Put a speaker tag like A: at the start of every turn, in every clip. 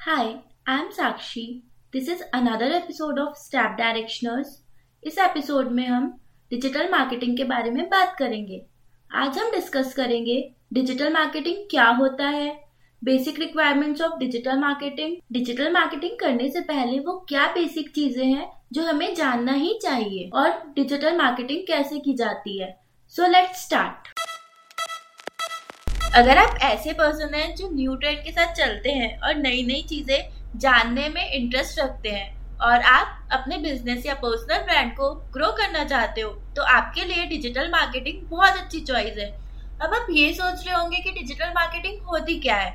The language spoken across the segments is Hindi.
A: Hi, I'm Sakshi. This is another episode of Step Directioners. इस एपिसोड में हम डिजिटल मार्केटिंग के बारे में बात करेंगे आज हम डिस्कस करेंगे डिजिटल मार्केटिंग क्या होता है basic requirements of digital marketing digital marketing करने से पहले वो क्या बेसिक चीज़ें हैं जो हमें जानना ही चाहिए और डिजिटल मार्केटिंग कैसे की जाती है सो लेट्स स्टार्ट अगर आप ऐसे पर्सन हैं जो न्यू ट्रेंड के साथ चलते हैं और नई नई चीज़ें जानने में इंटरेस्ट रखते हैं और आप अपने बिज़नेस या पर्सनल ब्रांड को ग्रो करना चाहते हो तो आपके लिए डिजिटल मार्केटिंग बहुत अच्छी चॉइस है। अब आप ये सोच रहे होंगे कि डिजिटल मार्केटिंग होती क्या है?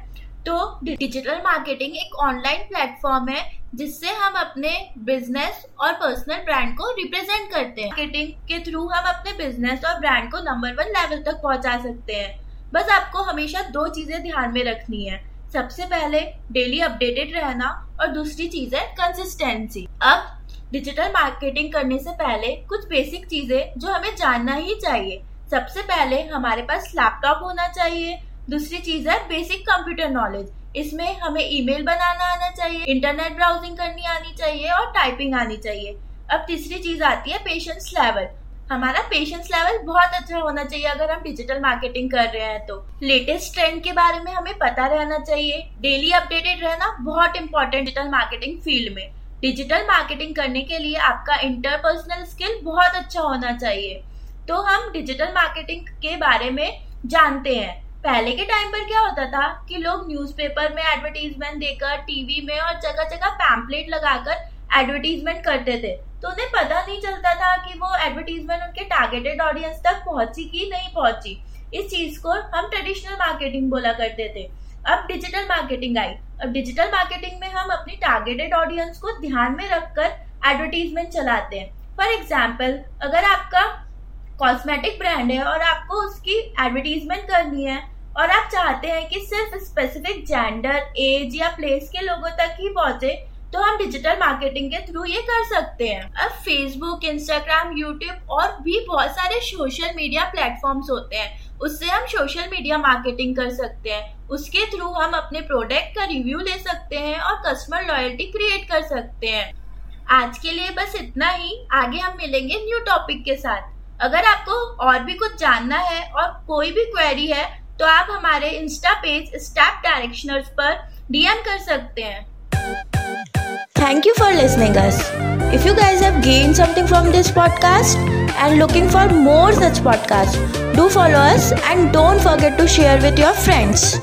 A: तो डिजिटल मार्केटिंग एक ऑनलाइन प्लेटफॉर्म है जिससे हम अपने बिज़नेस और पर्सनल ब्रांड को रिप्रेजेंट करते हैं। मार्केटिंग के थ्रू हम अपने बिज़नेस और ब्रांड को नंबर वन लेवल तक पहुँचा सकते हैं। बस आपको हमेशा दो चीज़ें ध्यान में रखनी है। सबसे पहले डेली अपडेटेड रहना और दूसरी चीज़ है कंसिस्टेंसी अब डिजिटल मार्केटिंग करने से पहले कुछ बेसिक चीज़ें जो हमें जानना ही चाहिए। सबसे पहले हमारे पास लैपटॉप होना चाहिए। दूसरी चीज़ है बेसिक कंप्यूटर नॉलेज इसमें हमें ईमेल बनाना आना चाहिए इंटरनेट ब्राउजिंग करनी आनी चाहिए और टाइपिंग आनी चाहिए। अब तीसरी चीज़ आती है पेशेंस लेवल हमारा पेशेंस लेवल बहुत अच्छा होना चाहिए अगर हम डिजिटल मार्केटिंग कर रहे हैं तो। लेटेस्ट ट्रेंड के बारे में हमें पता रहना चाहिए। डेली अपडेटेड रहना बहुत इंपॉर्टेंट डिजिटल मार्केटिंग फ़ील्ड में। डिजिटल मार्केटिंग करने के लिए आपका इंटरपर्सनल स्किल बहुत अच्छा होना चाहिए। तो हम डिजिटल मार्केटिंग के बारे में जानते हैं। पहले के टाइम पर क्या होता था कि लोग न्यूज़पेपर में एडवर्टीजमेंट देकर टीवी में और जगह जगह पैम्पलेट लगाकर एडवर्टीजमेंट करते थे। तो उन्हें पता नहीं चलता था कि वो एडवर्टीजमेंट उनके टारगेटेड ऑडियंस तक पहुँची कि नहीं पहुँची। इस चीज़ को हम ट्रेडिशनल मार्केटिंग बोला करते थे। अब डिजिटल मार्केटिंग आई। अब डिजिटल मार्केटिंग में हम अपनी टारगेटेड ऑडियंस को ध्यान में रखकर एडवर्टीजमेंट चलाते हैं। फॉर एग्ज़ाम्पल अगर आपका कॉस्मेटिक ब्रांड है और आपको उसकी एडवर्टीजमेंट करनी है और आप चाहते हैं कि सिर्फ़ स्पेसिफिक जेंडर एज या प्लेस के लोगों तक ही पहुँचे तो हम डिजिटल मार्केटिंग के थ्रू ये कर सकते हैं। अब फेसबुक इंस्टाग्राम यूट्यूब और भी बहुत सारे सोशल मीडिया प्लेटफॉर्म्स होते हैं। उससे हम सोशल मीडिया मार्केटिंग कर सकते हैं। उसके थ्रू हम अपने प्रोडक्ट का रिव्यू ले सकते हैं और कस्टमर लॉयल्टी क्रिएट कर सकते हैं। आज के लिए बस इतना ही। आगे हम मिलेंगे न्यू टॉपिक के साथ। अगर आपको और भी कुछ जानना है और कोई भी क्वेरी है तो आप हमारे इंस्टा पेज स्टेप डायरेक्शनर्स पर डीएम कर सकते हैं।
B: Thank you for listening us. If you guys have gained something from this podcast and looking for more such podcasts, do follow us and don't forget to share with your friends.